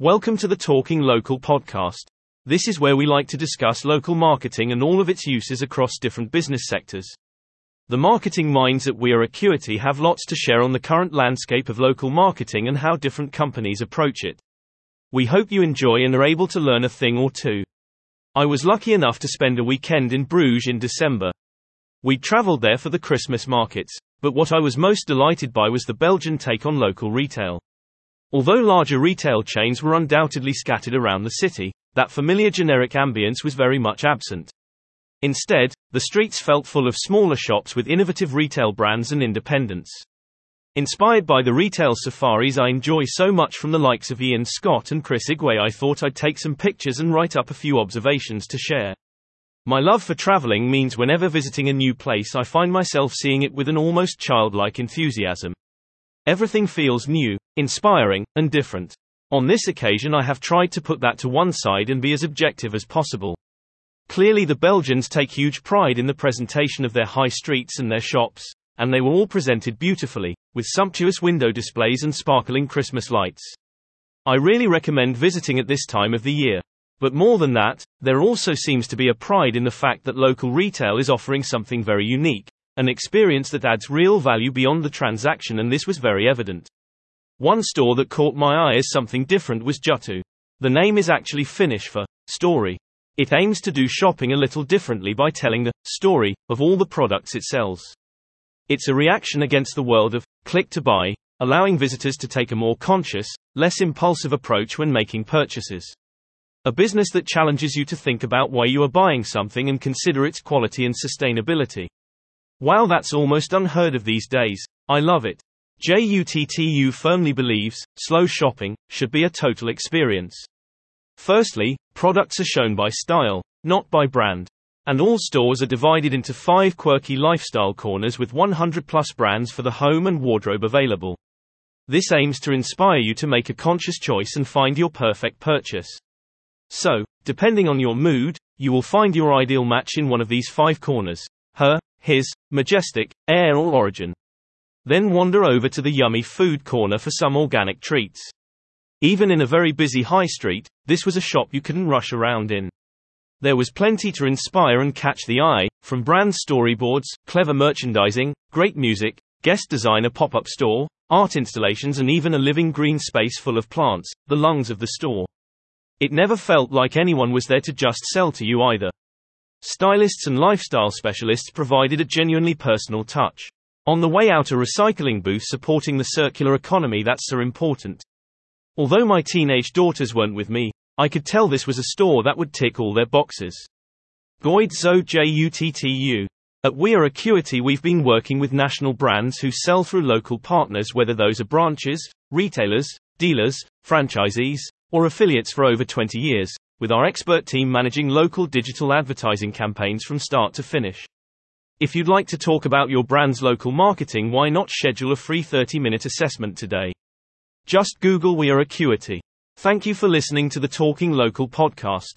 Welcome to the Talking Local podcast. This is where we like to discuss local marketing and all of its uses across different business sectors. The marketing minds at We Are Acuity have lots to share on the current landscape of local marketing and how different companies approach it. We hope you enjoy and are able to learn a thing or two. I was lucky enough to spend a weekend in Bruges in December. We traveled there for the Christmas markets, but what I was most delighted by was the Belgian take on local retail. Although larger retail chains were undoubtedly scattered around the city, that familiar generic ambience was very much absent. Instead, the streets felt full of smaller shops with innovative retail brands and independents. Inspired by the retail safaris I enjoy so much from the likes of Ian Scott and Chris Igwe, I thought I'd take some pictures and write up a few observations to share. My love for traveling means whenever visiting a new place, I find myself seeing it with an almost childlike enthusiasm. Everything feels new, inspiring, and different. On this occasion, I have tried to put that to one side and be as objective as possible. Clearly, the Belgians take huge pride in the presentation of their high streets and their shops, and they were all presented beautifully, with sumptuous window displays and sparkling Christmas lights. I really recommend visiting at this time of the year. But more than that, there also seems to be a pride in the fact that local retail is offering something very unique, an experience that adds real value beyond the transaction, and this was very evident. One store that caught my eye as something different was JUTTU. The name is actually Finnish for story. It aims to do shopping a little differently by telling the story of all the products it sells. It's a reaction against the world of click to buy, allowing visitors to take a more conscious, less impulsive approach when making purchases. A business that challenges you to think about why you are buying something and consider its quality and sustainability. While that's almost unheard of these days, I love it. JUTTU firmly believes slow shopping should be a total experience. Firstly, products are shown by style, not by brand. And all stores are divided into five quirky lifestyle corners with 100 plus brands for the home and wardrobe available. This aims to inspire you to make a conscious choice and find your perfect purchase. So, depending on your mood, you will find your ideal match in one of these five corners her, his, majestic, or origin. Then wander over to the yummy food corner for some organic treats. Even in a very busy high street, this was a shop you couldn't rush around in. There was plenty to inspire and catch the eye, from brand storyboards, clever merchandising, great music, guest designer pop up store, art installations, and even a living green space full of plants, the lungs of the store. It never felt like anyone was there to just sell to you either. Stylists and lifestyle specialists provided a genuinely personal touch. On the way out, a recycling booth supporting the circular economy that's so important. Although my teenage daughters weren't with me, I could tell this was a store that would tick all their boxes. Goid JUTTU. At We Are Acuity, we've been working with national brands who sell through local partners, whether those are branches, retailers, dealers, franchisees, or affiliates for over 20 years, with our expert team managing local digital advertising campaigns from start to finish. If you'd like to talk about your brand's local marketing, why not schedule a free 30 minute assessment today? Just Google We Are Acuity. Thank you for listening to the Talking Local podcast.